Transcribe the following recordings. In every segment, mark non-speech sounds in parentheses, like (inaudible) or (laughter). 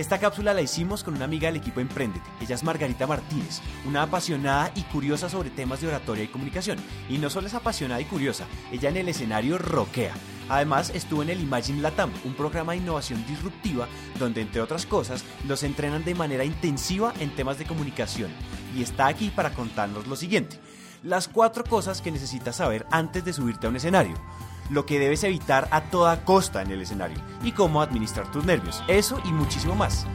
Esta cápsula la hicimos con una amiga del equipo Emprendete. Ella es Margarita Martínez, una apasionada y curiosa sobre temas de oratoria y comunicación. Y no solo es apasionada y curiosa, ella en el escenario roquea. Además, estuvo en el Imagine Latam, un programa de innovación disruptiva donde, entre otras cosas, los entrenan de manera intensiva en temas de comunicación. Y está aquí para contarnos lo siguiente. Las cuatro cosas que necesitas saber antes de subirte a un escenario lo que debes evitar a toda costa en el escenario y cómo administrar tus nervios. Eso y muchísimo más.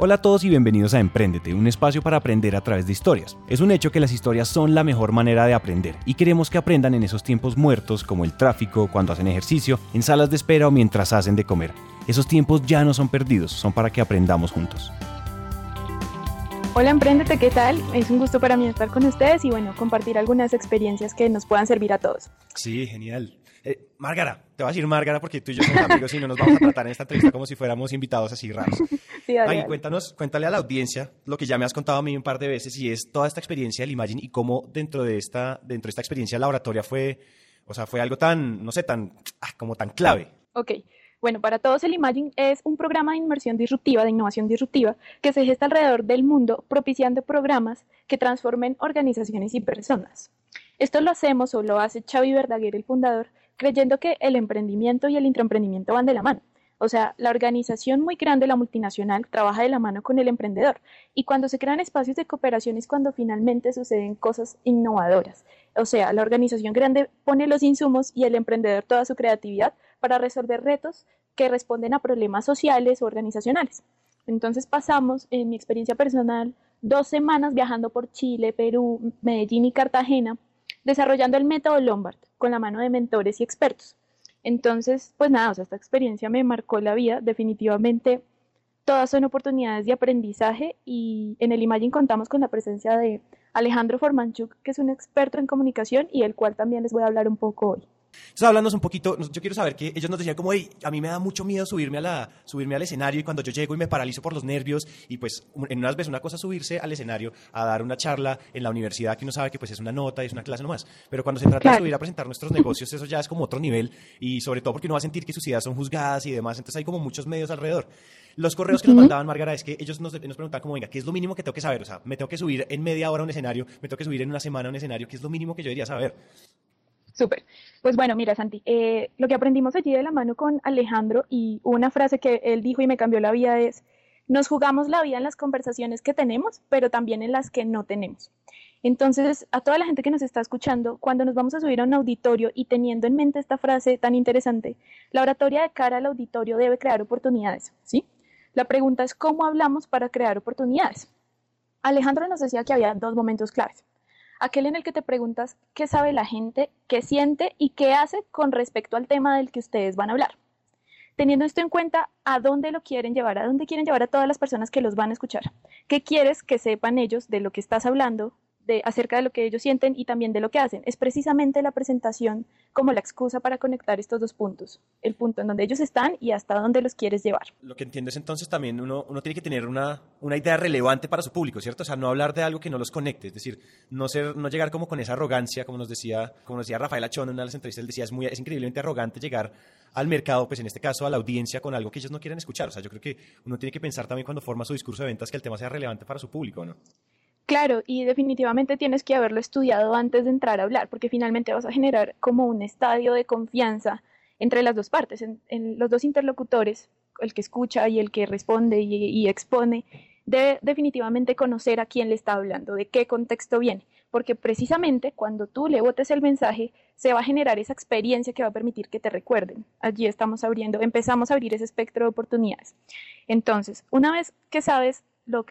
Hola a todos y bienvenidos a Emprendete, un espacio para aprender a través de historias. Es un hecho que las historias son la mejor manera de aprender y queremos que aprendan en esos tiempos muertos como el tráfico, cuando hacen ejercicio, en salas de espera o mientras hacen de comer. Esos tiempos ya no son perdidos, son para que aprendamos juntos. Hola Emprendete, ¿qué tal? Es un gusto para mí estar con ustedes y bueno, compartir algunas experiencias que nos puedan servir a todos. Sí, genial. Eh, Márgara, te voy a decir Márgara porque tú y yo somos amigos y no nos vamos a tratar en esta entrevista como si fuéramos invitados así raros. (laughs) Sí, dale, cuéntanos, cuéntale a la audiencia lo que ya me has contado a mí un par de veces y es toda esta experiencia del Imagine y cómo dentro de esta, dentro de esta experiencia laboratoria fue, o sea, fue algo tan, no sé, tan, ah, como tan clave. Ok. Bueno, para todos el Imagine es un programa de inmersión disruptiva, de innovación disruptiva, que se gesta alrededor del mundo propiciando programas que transformen organizaciones y personas. Esto lo hacemos o lo hace Xavi Verdaguer, el fundador, creyendo que el emprendimiento y el intraemprendimiento van de la mano. O sea, la organización muy grande, la multinacional, trabaja de la mano con el emprendedor. Y cuando se crean espacios de cooperación es cuando finalmente suceden cosas innovadoras. O sea, la organización grande pone los insumos y el emprendedor toda su creatividad para resolver retos que responden a problemas sociales o organizacionales. Entonces pasamos, en mi experiencia personal, dos semanas viajando por Chile, Perú, Medellín y Cartagena, desarrollando el método Lombard con la mano de mentores y expertos. Entonces, pues nada, esta experiencia me marcó la vida, definitivamente todas son oportunidades de aprendizaje y en el Imagine contamos con la presencia de Alejandro Formanchuk, que es un experto en comunicación y el cual también les voy a hablar un poco hoy. Entonces, hablando un poquito, yo quiero saber que ellos nos decían como, hey, a mí me da mucho miedo subirme, a la, subirme al escenario y cuando yo llego y me paralizo por los nervios y pues en unas veces una cosa es subirse al escenario a dar una charla en la universidad que uno sabe que pues es una nota y es una clase nomás, pero cuando se trata de subir a presentar nuestros negocios eso ya es como otro nivel y sobre todo porque uno va a sentir que sus ideas son juzgadas y demás, entonces hay como muchos medios alrededor. Los correos que nos mandaban, Margarita, es que ellos nos, nos preguntaban como, venga, ¿qué es lo mínimo que tengo que saber? O sea, me tengo que subir en media hora a un escenario, me tengo que subir en una semana a un escenario, ¿qué es lo mínimo que yo debería saber? Súper. Pues bueno, mira, Santi, eh, lo que aprendimos allí de la mano con Alejandro y una frase que él dijo y me cambió la vida es, nos jugamos la vida en las conversaciones que tenemos, pero también en las que no tenemos. Entonces, a toda la gente que nos está escuchando, cuando nos vamos a subir a un auditorio y teniendo en mente esta frase tan interesante, la oratoria de cara al auditorio debe crear oportunidades, ¿sí? La pregunta es cómo hablamos para crear oportunidades. Alejandro nos decía que había dos momentos claves aquel en el que te preguntas qué sabe la gente, qué siente y qué hace con respecto al tema del que ustedes van a hablar. Teniendo esto en cuenta, ¿a dónde lo quieren llevar? ¿A dónde quieren llevar a todas las personas que los van a escuchar? ¿Qué quieres que sepan ellos de lo que estás hablando, acerca de lo que ellos sienten y también de lo que hacen. Es precisamente la presentación como la excusa para conectar estos dos puntos, el punto en donde ellos están y hasta dónde los quieres llevar. Lo que entiendes entonces también uno, uno tiene que tener una, una idea relevante para su público, ¿cierto? O sea, no hablar de algo que no los conecte, es decir, no, ser, no llegar como con esa arrogancia, como nos decía, como decía Rafael Achón en una de las entrevistas, él decía, es, muy, es increíblemente arrogante llegar al mercado, pues en este caso a la audiencia, con algo que ellos no quieren escuchar. O sea, yo creo que uno tiene que pensar también cuando forma su discurso de ventas que el tema sea relevante para su público, ¿no? Claro, y definitivamente tienes que haberlo estudiado antes de entrar a hablar, porque finalmente vas a generar como un estadio de confianza entre las dos partes, en, los dos interlocutores, el que escucha y el que responde y, expone, debe definitivamente conocer a quién le está hablando, de qué contexto viene, porque precisamente cuando tú le botes el mensaje, se va a generar esa experiencia que va a permitir que te recuerden. Allí estamos abriendo, empezamos a abrir ese espectro de oportunidades. Entonces, una vez que sabes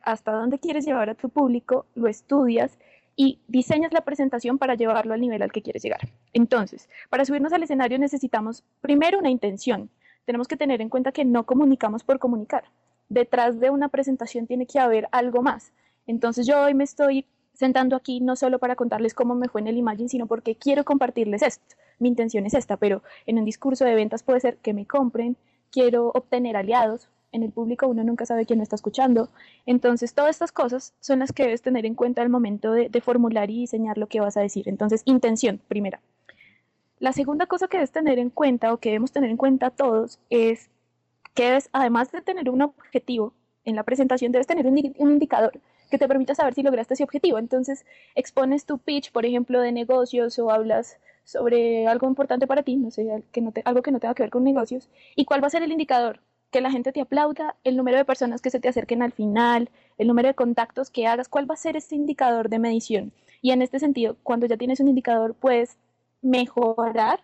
hasta dónde quieres llevar a tu público, lo estudias y diseñas la presentación para llevarlo al nivel al que quieres llegar. Entonces, para subirnos al escenario necesitamos primero una intención. Tenemos que tener en cuenta que no comunicamos por comunicar. Detrás de una presentación tiene que haber algo más. Entonces yo hoy me estoy sentando aquí no solo para contarles cómo me fue en el Imagine, sino porque quiero compartirles esto. Mi intención es esta, pero en un discurso de ventas puede ser que me compren, quiero obtener aliados, en el público uno nunca sabe quién está escuchando. Entonces, todas estas cosas son las que debes tener en cuenta al momento de, formular y diseñar lo que vas a decir. Entonces, intención, primera. La segunda cosa que debes tener en cuenta o que debemos tener en cuenta todos es que debes, además de tener un objetivo en la presentación, debes tener un, indicador que te permita saber si lograste ese objetivo. Entonces, expones tu pitch, por ejemplo, de negocios o hablas sobre algo importante para ti, no sé, que no algo que no tenga que ver con negocios, y cuál va a ser el indicador, que la gente te aplauda, el número de personas que se te acerquen al final, el número de contactos que hagas, cuál va a ser este indicador de medición. Y en este sentido, cuando ya tienes un indicador, puedes mejorar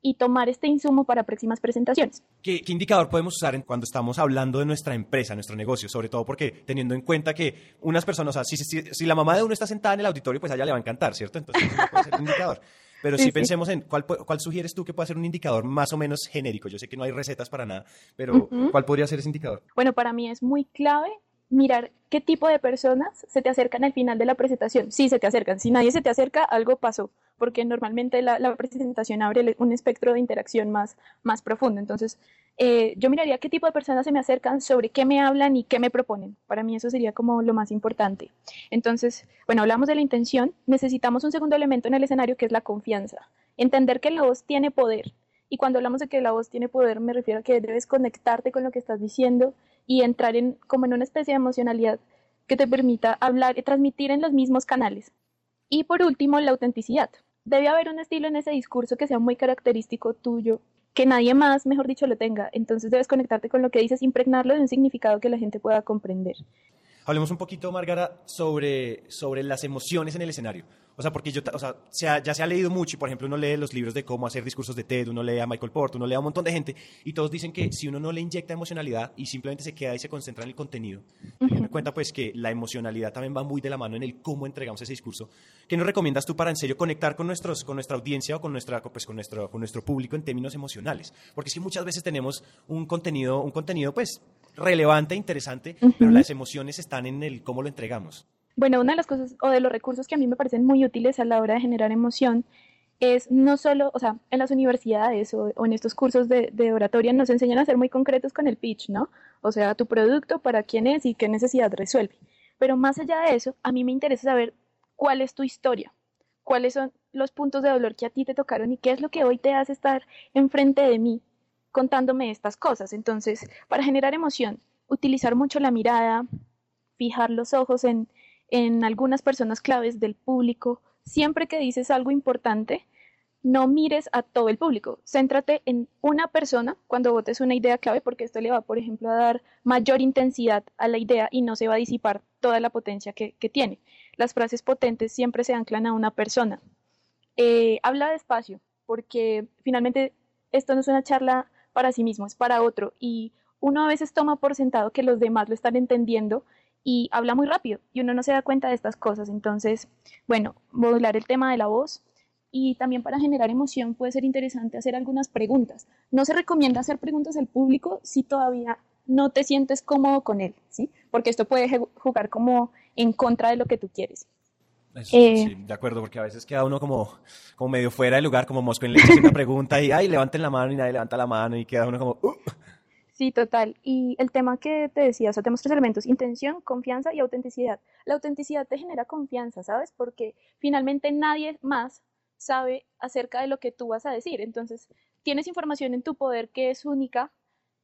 y tomar este insumo para próximas presentaciones. ¿Qué, indicador podemos usar cuando estamos hablando de nuestra empresa, nuestro negocio? Sobre todo porque teniendo en cuenta que unas personas, o sea, si, la mamá de uno está sentada en el auditorio, pues a ella le va a encantar, ¿cierto? Entonces, puede ser un indicador. (laughs) Pero si pensemos en cuál, cuál sugieres tú que pueda ser un indicador más o menos genérico. Yo sé que no hay recetas para nada, pero ¿cuál podría ser ese indicador? Bueno, para mí es muy clave mirar qué tipo de personas se te acercan al final de la presentación. Sí, se te acercan. Si nadie se te acerca, algo pasó, porque normalmente la, presentación abre un espectro de interacción más, más profundo. Entonces, eh, yo miraría qué tipo de personas se me acercan, sobre qué me hablan y qué me proponen. Para mí eso sería como lo más importante. Entonces, bueno, hablamos de la intención. Necesitamos un segundo elemento en el escenario que es la confianza. Entender que la voz tiene poder. Y cuando hablamos de que la voz tiene poder, me refiero a que debes conectarte con lo que estás diciendo y entrar en, como en una especie de emocionalidad que te permita hablar y transmitir en los mismos canales. Y por último, la autenticidad. Debe haber un estilo en ese discurso que sea muy característico tuyo, que nadie más, mejor dicho, lo tenga. Entonces debes conectarte con lo que dices, impregnarlo de un significado que la gente pueda comprender. Hablemos un poquito, Margara, sobre, sobre las emociones en el escenario. O sea, porque yo, o sea, ya se ha leído mucho y, por ejemplo, uno lee los libros de cómo hacer discursos de TED, uno lee a Michael Porter, uno lee a un montón de gente y todos dicen que si uno no le inyecta emocionalidad y simplemente se queda y se concentra en el contenido, uh me cuenta pues que la emocionalidad también va muy de la mano en el cómo entregamos ese discurso. ¿Qué nos recomiendas tú para en serio conectar con, nuestros, con nuestra audiencia o con, nuestra, pues, con, nuestro, con nuestro público en términos emocionales? Porque sí muchas veces tenemos un contenido, un contenido pues relevante, interesante, pero las emociones están en el cómo lo entregamos. Bueno, una de las cosas o de los recursos que a mí me parecen muy útiles a la hora de generar emoción es no solo, o sea, en las universidades o, en estos cursos de, oratoria nos enseñan a ser muy concretos con el pitch, ¿no? O sea, tu producto, para quién es y qué necesidad resuelve. Pero más allá de eso, a mí me interesa saber cuál es tu historia, cuáles son los puntos de dolor que a ti te tocaron y qué es lo que hoy te hace estar enfrente de mí contándome estas cosas. Entonces, para generar emoción, utilizar mucho la mirada, fijar los ojos en, en algunas personas claves del público, siempre que dices algo importante, no mires a todo el público, céntrate en una persona cuando votes una idea clave, porque esto le va, por ejemplo, a dar mayor intensidad a la idea y no se va a disipar toda la potencia que, tiene. Las frases potentes siempre se anclan a una persona. Eh, habla despacio, porque finalmente esto no es una charla para sí mismo, es para otro, y uno a veces toma por sentado que los demás lo están entendiendo y habla muy rápido y uno no se da cuenta de estas cosas. Entonces, bueno, modular el tema de la voz y también para generar emoción puede ser interesante hacer algunas preguntas. No se recomienda hacer preguntas al público si todavía no te sientes cómodo con él, ¿sí? Porque esto puede jugar como en contra de lo que tú quieres. Eh, sí, de acuerdo, porque a veces queda uno como, como medio fuera del lugar, como mosco en leche, una pregunta y, ay, levanten la mano y nadie levanta la mano y queda uno como, uh". Sí, total. Y el tema que te decía, o sea, tenemos tres elementos, intención, confianza y autenticidad. La autenticidad te genera confianza, ¿sabes? Porque finalmente nadie más sabe acerca de lo que tú vas a decir. Entonces, tienes información en tu poder que es única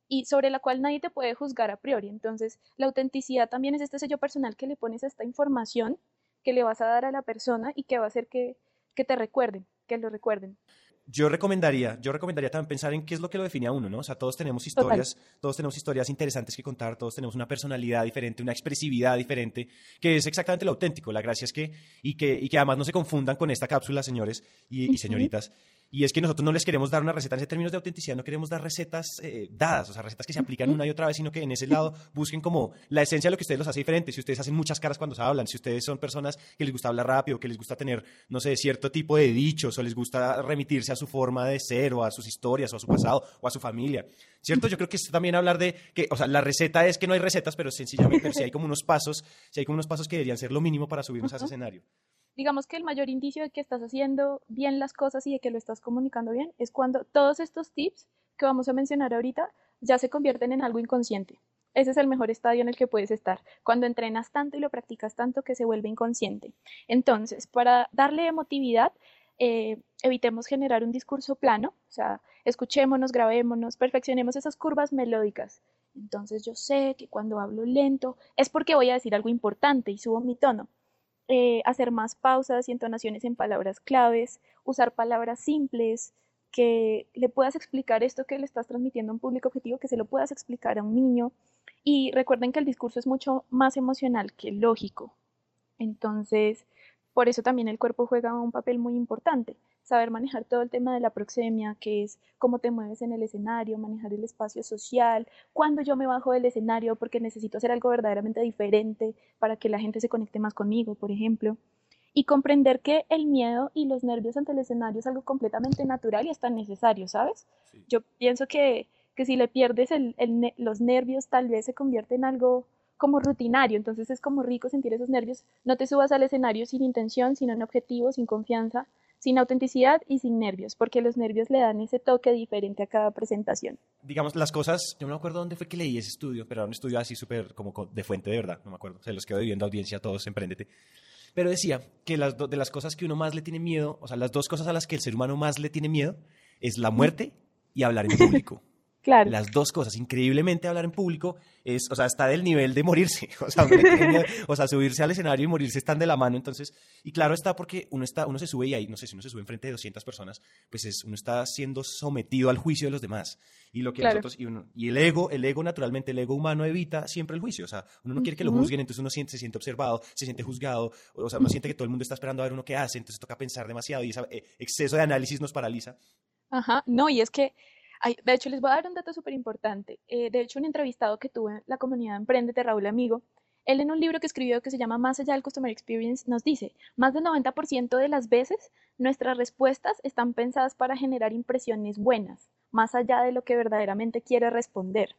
y sobre la cual nadie te puede juzgar a priori. Entonces, la autenticidad también es este sello personal que le pones a esta información que le vas a dar a la persona y que va a hacer que, que te recuerden, que lo recuerden yo recomendaría, yo recomendaría también pensar en qué es lo que lo define a uno, ¿no? O sea, todos tenemos historias, todos tenemos historias interesantes que contar, todos tenemos una personalidad diferente, una expresividad diferente, que es exactamente lo auténtico. La gracia es que, y que, y que además no se confundan con esta cápsula, señores y, señoritas, y es que nosotros no les queremos dar una receta en ese términos de autenticidad, no queremos dar recetas eh, dadas, o sea, recetas que se aplican una y otra vez, sino que en ese lado busquen como la esencia de lo que ustedes los hace diferentes. Si ustedes hacen muchas caras cuando se hablan, si ustedes son personas que les gusta hablar rápido, que les gusta tener, no sé, cierto tipo de dichos, o les gusta remitirse a su forma de ser, o a sus historias, o a su pasado, o a su familia. ¿Cierto? Yo creo que es también hablar de que, o sea, la receta es que no hay recetas, pero sencillamente si hay como unos pasos, si hay como unos pasos que deberían ser lo mínimo para subirnos a ese escenario digamos que el mayor indicio de que estás haciendo bien las cosas y de que lo estás comunicando bien es cuando todos estos tips que vamos a mencionar ahorita ya se convierten en algo inconsciente. Ese es el mejor estadio en el que puedes estar, cuando entrenas tanto y lo practicas tanto que se vuelve inconsciente. Entonces, para darle emotividad, eh, evitemos generar un discurso plano, o sea, escuchémonos, grabémonos, perfeccionemos esas curvas melódicas. Entonces yo sé que cuando hablo lento es porque voy a decir algo importante y subo mi tono. Eh, hacer más pausas y entonaciones en palabras claves, usar palabras simples, que le puedas explicar esto que le estás transmitiendo a un público objetivo, que se lo puedas explicar a un niño. Y recuerden que el discurso es mucho más emocional que lógico. Entonces, por eso también el cuerpo juega un papel muy importante. Saber manejar todo el tema de la proxemia, que es cómo te mueves en el escenario, manejar el espacio social, cuando yo me bajo del escenario porque necesito hacer algo verdaderamente diferente para que la gente se conecte más conmigo, por ejemplo y comprender que el miedo y los nervios ante el escenario es algo completamente natural y hasta necesario, ¿sabes? Yo pienso que, que, si le pierdes el, los nervios tal vez se convierte en algo como rutinario, entonces es como rico sentir esos nervios. No te subas al escenario sin intención, sin un objetivo, sin confianza, sin autenticidad y sin nervios, porque los nervios le dan ese toque diferente a cada presentación. Digamos, las cosas, yo no me acuerdo dónde fue que leí ese estudio, pero era un estudio así súper como de fuente de verdad, no me acuerdo, se los quedo viviendo audiencia a todos, emprendete. Pero decía que las de las cosas que uno más le tiene miedo, o sea, las dos cosas a las que el ser humano más le tiene miedo, es la muerte y hablar en público. (laughs) Claro. Las dos cosas. Increíblemente hablar en público es, o sea, está del nivel de morirse. (laughs) O sea, subirse al escenario y morirse están de la mano. Entonces, y claro está porque uno está, uno se sube y ahí, no sé, si uno se sube enfrente de 200 personas, pues es, uno está siendo sometido al juicio de los demás. Y lo que nosotros, y, uno, y el ego, el ego naturalmente, el ego humano evita siempre el juicio. O sea, uno no quiere que lo juzguen, entonces uno siente, se siente observado, se siente juzgado, o sea, uno siente que todo el mundo está esperando a ver uno qué hace, entonces toca pensar demasiado y ese eh, exceso de análisis nos paraliza. Ajá, no, y es que de hecho, les voy a dar un dato súper importante. Eh, de hecho, un entrevistado que tuve en la comunidad Emprendete, Raúl Amigo, él en un libro que escribió que se llama Más allá del Customer Experience nos dice, más del 90% de las veces nuestras respuestas están pensadas para generar impresiones buenas, más allá de lo que verdaderamente quiere responder.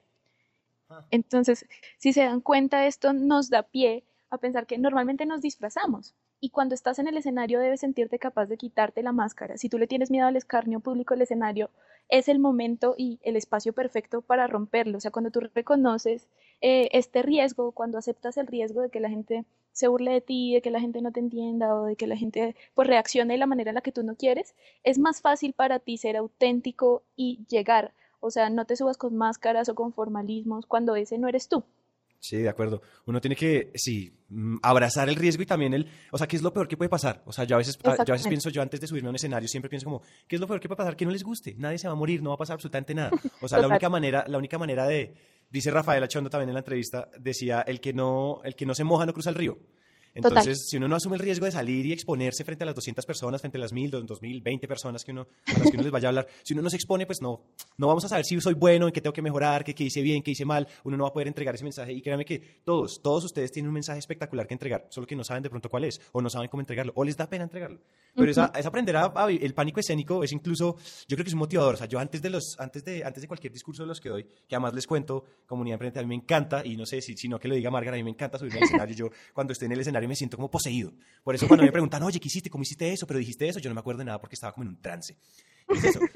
Ah. Entonces, si se dan cuenta, esto nos da pie a pensar que normalmente nos disfrazamos. Y cuando estás en el escenario debes sentirte capaz de quitarte la máscara. Si tú le tienes miedo al escarnio público del escenario, es el momento y el espacio perfecto para romperlo. O sea, cuando tú reconoces eh, este riesgo, cuando aceptas el riesgo de que la gente se burle de ti, de que la gente no te entienda o de que la gente pues reaccione de la manera en la que tú no quieres, es más fácil para ti ser auténtico y llegar. O sea, no te subas con máscaras o con formalismos cuando ese no eres tú. Sí, de acuerdo. Uno tiene que, sí, mm, abrazar el riesgo y también el, o sea, ¿qué es lo peor que puede pasar? O sea, yo a veces, yo a veces pienso, yo antes de subirme a un escenario siempre pienso como, ¿qué es lo peor que puede pasar? Que no les guste, nadie se va a morir, no va a pasar absolutamente nada. O sea, la única manera, la única manera de, dice Rafael Achondo también en la entrevista, decía, el que no, el que no se moja no cruza el río. Entonces, si uno no asume el riesgo de salir y exponerse frente a las 200 personas, frente a las 1000, 2000, 20 personas que uno, a las que uno les vaya a hablar, si uno no se expone, pues no, no vamos a saber si soy bueno, en qué tengo que mejorar, qué, hice bien, qué hice mal. Uno no va a poder entregar ese mensaje. Y créanme que todos, todos ustedes tienen un mensaje espectacular que entregar, solo que no saben de pronto cuál es, o no saben cómo entregarlo, o les da pena entregarlo. Pero esa, es aprender a, el pánico escénico es incluso, yo creo que es un motivador. O sea, yo antes de, los, antes de, antes de cualquier discurso de los que doy, que además les cuento, comunidad emprendedora, a mí me encanta, y no sé si, no que lo diga Margarita, a mí me encanta subirme al escenario. Yo cuando estoy en el escenario me siento como poseído por eso cuando me preguntan, oye, ¿qué hiciste? ¿Cómo hiciste eso? Pero dijiste eso, yo no me acuerdo de nada porque estaba como en un trance.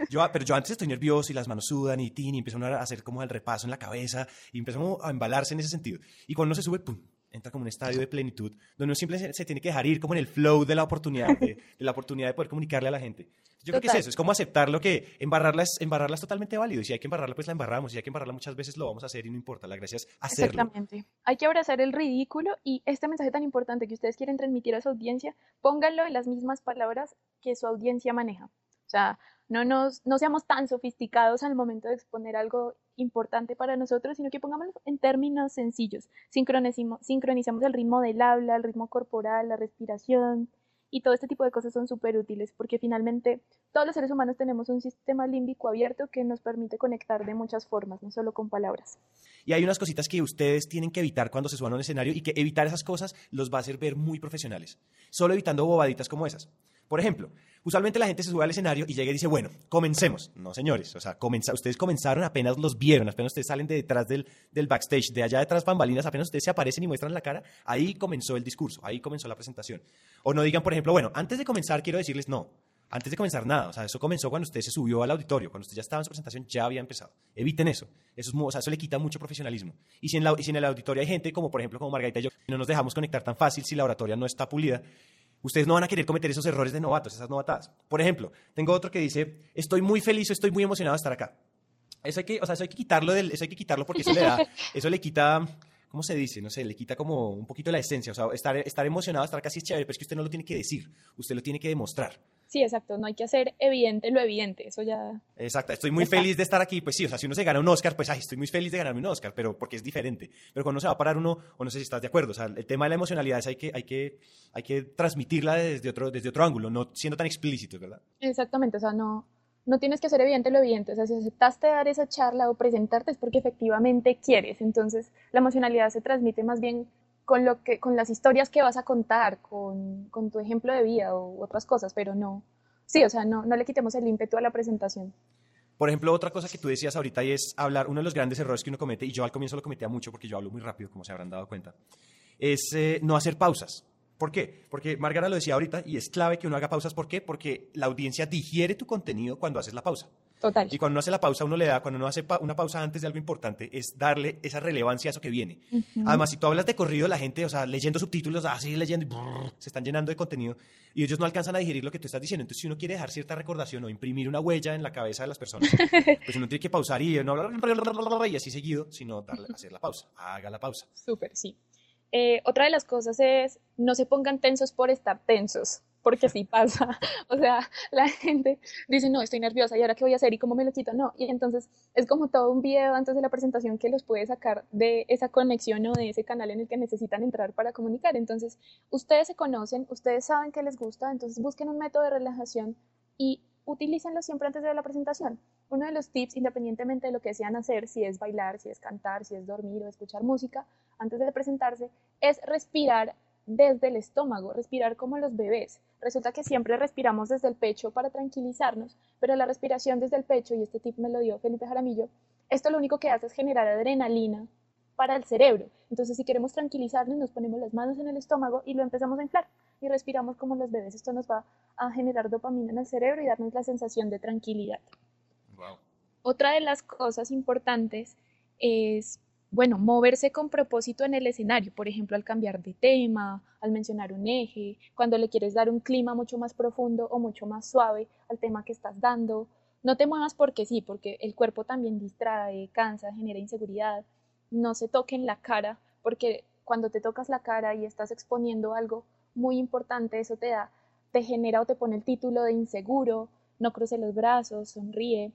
Yo, pero yo antes estoy nervioso y las manos sudan y, tin, y empiezo a hacer como el repaso en la cabeza y empiezo a embalarse en ese sentido. Y cuando uno se sube, pum, entra como un estadio de plenitud, donde uno simplemente se, tiene que dejar ir como en el flow de la oportunidad, de, la oportunidad de poder comunicarle a la gente. Yo creo que es eso, es como aceptar lo que embarrarla es, embarrarla es totalmente válido. Y si hay que embarrarla, pues la embarramos. Y si hay que embarrarla muchas veces, lo vamos a hacer y no importa. La gracia es hacerlo. Exactamente. Hay que abrazar el ridículo y este mensaje tan importante que ustedes quieren transmitir a su audiencia, pónganlo en las mismas palabras que su audiencia maneja. O sea, no, nos, no seamos tan sofisticados al momento de exponer algo importante para nosotros, sino que pongámoslo en términos sencillos. Sincronizamos, el ritmo del habla, el ritmo corporal, la respiración y todo este tipo de cosas son súper útiles porque finalmente todos los seres humanos tenemos un sistema límbico abierto que nos permite conectar de muchas formas, no solo con palabras. Y hay unas cositas que ustedes tienen que evitar cuando se suban a un escenario y que evitar esas cosas los va a hacer ver muy profesionales, solo evitando bobaditas como esas. Por ejemplo, usualmente la gente se sube al escenario y llega y dice, bueno, comencemos. No, señores, o sea, ustedes comenzaron apenas los vieron, apenas ustedes salen de detrás del, del backstage, de allá detrás bambalinas, apenas ustedes se aparecen y muestran la cara, ahí comenzó el discurso, ahí comenzó la presentación. O no digan, por ejemplo, bueno, antes de comenzar quiero decirles, no, antes de comenzar nada, o sea, eso comenzó cuando usted se subió al auditorio, cuando usted ya estaba en su presentación, ya había empezado. Eviten eso. Eso, es, o sea, eso le quita mucho profesionalismo. Y si, en la, y si en el auditorio hay gente, como por ejemplo como Margarita y yo, no nos dejamos conectar tan fácil si la oratoria no está pulida, ustedes no van a querer cometer esos errores de novatos, esas novatadas. Por ejemplo, tengo otro que dice, estoy muy feliz, estoy muy emocionado de estar acá. Eso hay que, o sea, eso hay que quitarlo, del, eso hay que quitarlo porque eso le da, (laughs) eso le quita, ¿cómo se dice? No sé, le quita como un poquito la esencia. O sea, estar, estar emocionado, estar casi es chévere, pero es que usted no lo tiene que decir, usted lo tiene que demostrar. Sí, exacto, no hay que hacer evidente lo evidente, eso ya... Exacto, estoy muy feliz de estar aquí, pues sí, o sea, si uno se gana un Oscar, pues ay, estoy muy feliz de ganarme un Oscar, pero porque es diferente. Pero cuando se va a parar uno, o no sé si estás de acuerdo, o sea, el tema de la emocionalidad es hay que, hay que, hay que transmitirla desde otro, desde otro ángulo, no siendo tan explícito, ¿verdad? Exactamente, o sea, no, no tienes que hacer evidente lo evidente, o sea, si aceptaste dar esa charla o presentarte es porque efectivamente quieres, entonces la emocionalidad se transmite más bien con, lo que, con las historias que vas a contar, con, con tu ejemplo de vida o otras cosas, pero no sí, o sea, no, no le quitemos el ímpetu a la presentación. Por ejemplo, otra cosa que tú decías ahorita y es hablar, uno de los grandes errores que uno comete, y yo al comienzo lo cometía mucho porque yo hablo muy rápido, como se habrán dado cuenta, es eh, no hacer pausas. ¿Por qué? Porque Margarita lo decía ahorita y es clave que uno haga pausas. ¿Por qué? Porque la audiencia digiere tu contenido cuando haces la pausa. Total. Y cuando uno hace la pausa, uno le da, cuando uno hace una pausa antes de algo importante, es darle esa relevancia a eso que viene. Además, si tú hablas de corrido, la gente, o sea, leyendo subtítulos, así leyendo y se están llenando de contenido y ellos no alcanzan a digerir lo que tú estás diciendo. Entonces, si uno quiere dejar cierta recordación o imprimir una huella en la cabeza de las personas, (laughs) pues uno tiene que pausar y no hablar y así seguido, sino darle, hacer la pausa. Haga la pausa. Súper, sí. Eh, otra de las cosas es no se pongan tensos por estar tensos, porque sí pasa. (laughs) O sea, la gente dice, no, estoy nerviosa, ¿y ahora qué voy a hacer? ¿Y cómo me lo quito? No. Y entonces es como todo un video antes de la presentación que los puede sacar de esa conexión o de ese canal en el que necesitan entrar para comunicar. Entonces, ustedes se conocen, ustedes saben que les gusta, entonces busquen un método de relajación y utilícenlo siempre antes de la presentación. Uno de los tips, independientemente de lo que desean hacer, si es bailar, si es cantar, si es dormir o escuchar música, antes de presentarse, es respirar desde el estómago, respirar como los bebés. Resulta que siempre respiramos desde el pecho para tranquilizarnos, pero la respiración desde el pecho, y este tip me lo dio Felipe Jaramillo, esto lo único que hace es generar adrenalina para el cerebro. Entonces, si queremos tranquilizarnos, nos ponemos las manos en el estómago y lo empezamos a inflar y respiramos como los bebés. Esto nos va a generar dopamina en el cerebro y darnos la sensación de tranquilidad. Otra de las cosas importantes es, bueno, moverse con propósito en el escenario, por ejemplo, al cambiar de tema, al mencionar un eje, cuando le quieres dar un clima mucho más profundo o mucho más suave al tema que estás dando. No te muevas porque sí, porque el cuerpo también distrae, cansa, genera inseguridad. No se toquen la cara, porque cuando te tocas la cara y estás exponiendo algo muy importante, eso te da, te genera o te pone el título de inseguro, no cruce los brazos, sonríe,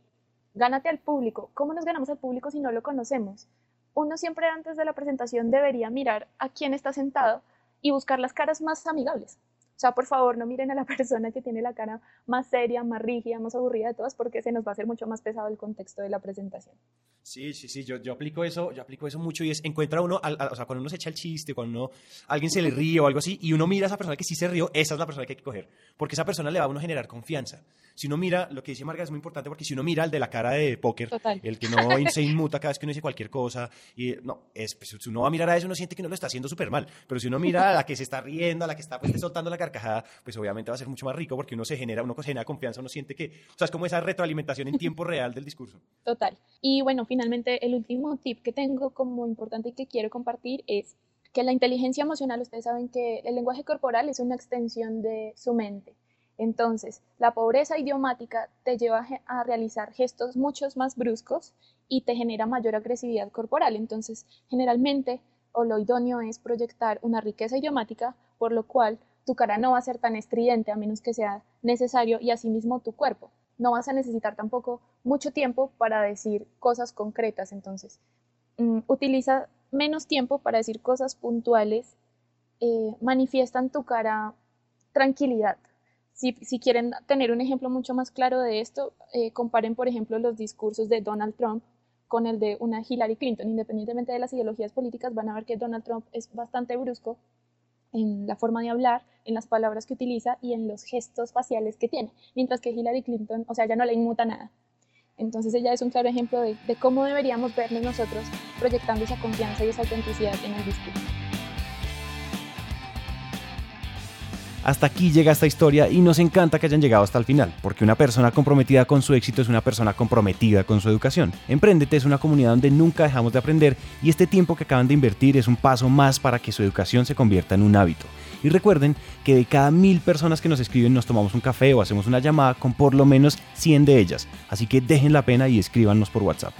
gánate al público. ¿Cómo nos ganamos al público si no lo conocemos? Uno siempre antes de la presentación debería mirar a quién está sentado y buscar las caras más amigables. O sea, por favor, no miren a la (laughs) persona que tiene la cara más seria, más rígida, más aburrida de todas, porque se nos va a hacer mucho más pesado el contexto de la presentación. Sí, sí, sí, yo, yo aplico eso, yo aplico eso mucho y es, encuentra uno, o sea, cuando uno se echa el chiste, cuando alguien se le ríe o algo así, y uno mira a esa persona que sí se rió, esa es la persona que hay que coger, porque esa persona le va a uno generar confianza. Si uno mira, lo que dice Marga es muy importante, porque si uno mira al de la cara de póker, el que no (laughs) se inmuta cada vez que uno dice cualquier cosa, y no, es, pues, si uno va a mirar a eso, uno siente que no lo está haciendo súper mal, pero si uno mira a la que se está riendo, a la que está pues, soltando la carcajada, pues obviamente va a ser mucho más rico, porque uno se genera, uno genera confianza, uno siente que, o es como esa retroalimentación en tiempo real del discurso. Total. Y bueno, finalmente el último tip que tengo como importante y que quiero compartir es que la inteligencia emocional, ustedes saben que el lenguaje corporal es una extensión de su mente. Entonces, la pobreza idiomática te lleva a realizar gestos muchos más bruscos y te genera mayor agresividad corporal. Entonces, generalmente, o lo idóneo es proyectar una riqueza idiomática, por lo cual tu cara no va a ser tan estridente a menos que sea necesario y asimismo tu cuerpo no vas a necesitar tampoco mucho tiempo para decir cosas concretas. Entonces, mm, utiliza menos tiempo para decir cosas puntuales, eh, manifiesta en tu cara tranquilidad. Si, quieren tener un ejemplo mucho más claro de esto, eh, comparen, por ejemplo, los discursos de Donald Trump con el de una Hillary Clinton. Independientemente de las ideologías políticas, van a ver que Donald Trump es bastante brusco en la forma de hablar, en las palabras que utiliza y en los gestos faciales que tiene, mientras que Hillary Clinton, o sea, ya no le inmuta nada. Entonces ella es un claro ejemplo de, de cómo deberíamos vernos nosotros proyectando esa confianza y esa autenticidad en el discurso. Hasta aquí llega esta historia y nos encanta que hayan llegado hasta el final, porque una persona comprometida con su éxito es una persona comprometida con su educación. Emprendete es una comunidad donde nunca dejamos de aprender y este tiempo que acaban de invertir es un paso más para que su educación se convierta en un hábito. Y recuerden que de cada mil personas que nos escriben nos tomamos un café o hacemos una llamada con por lo menos 100 de ellas. Así que dejen la pena y escríbanos por WhatsApp.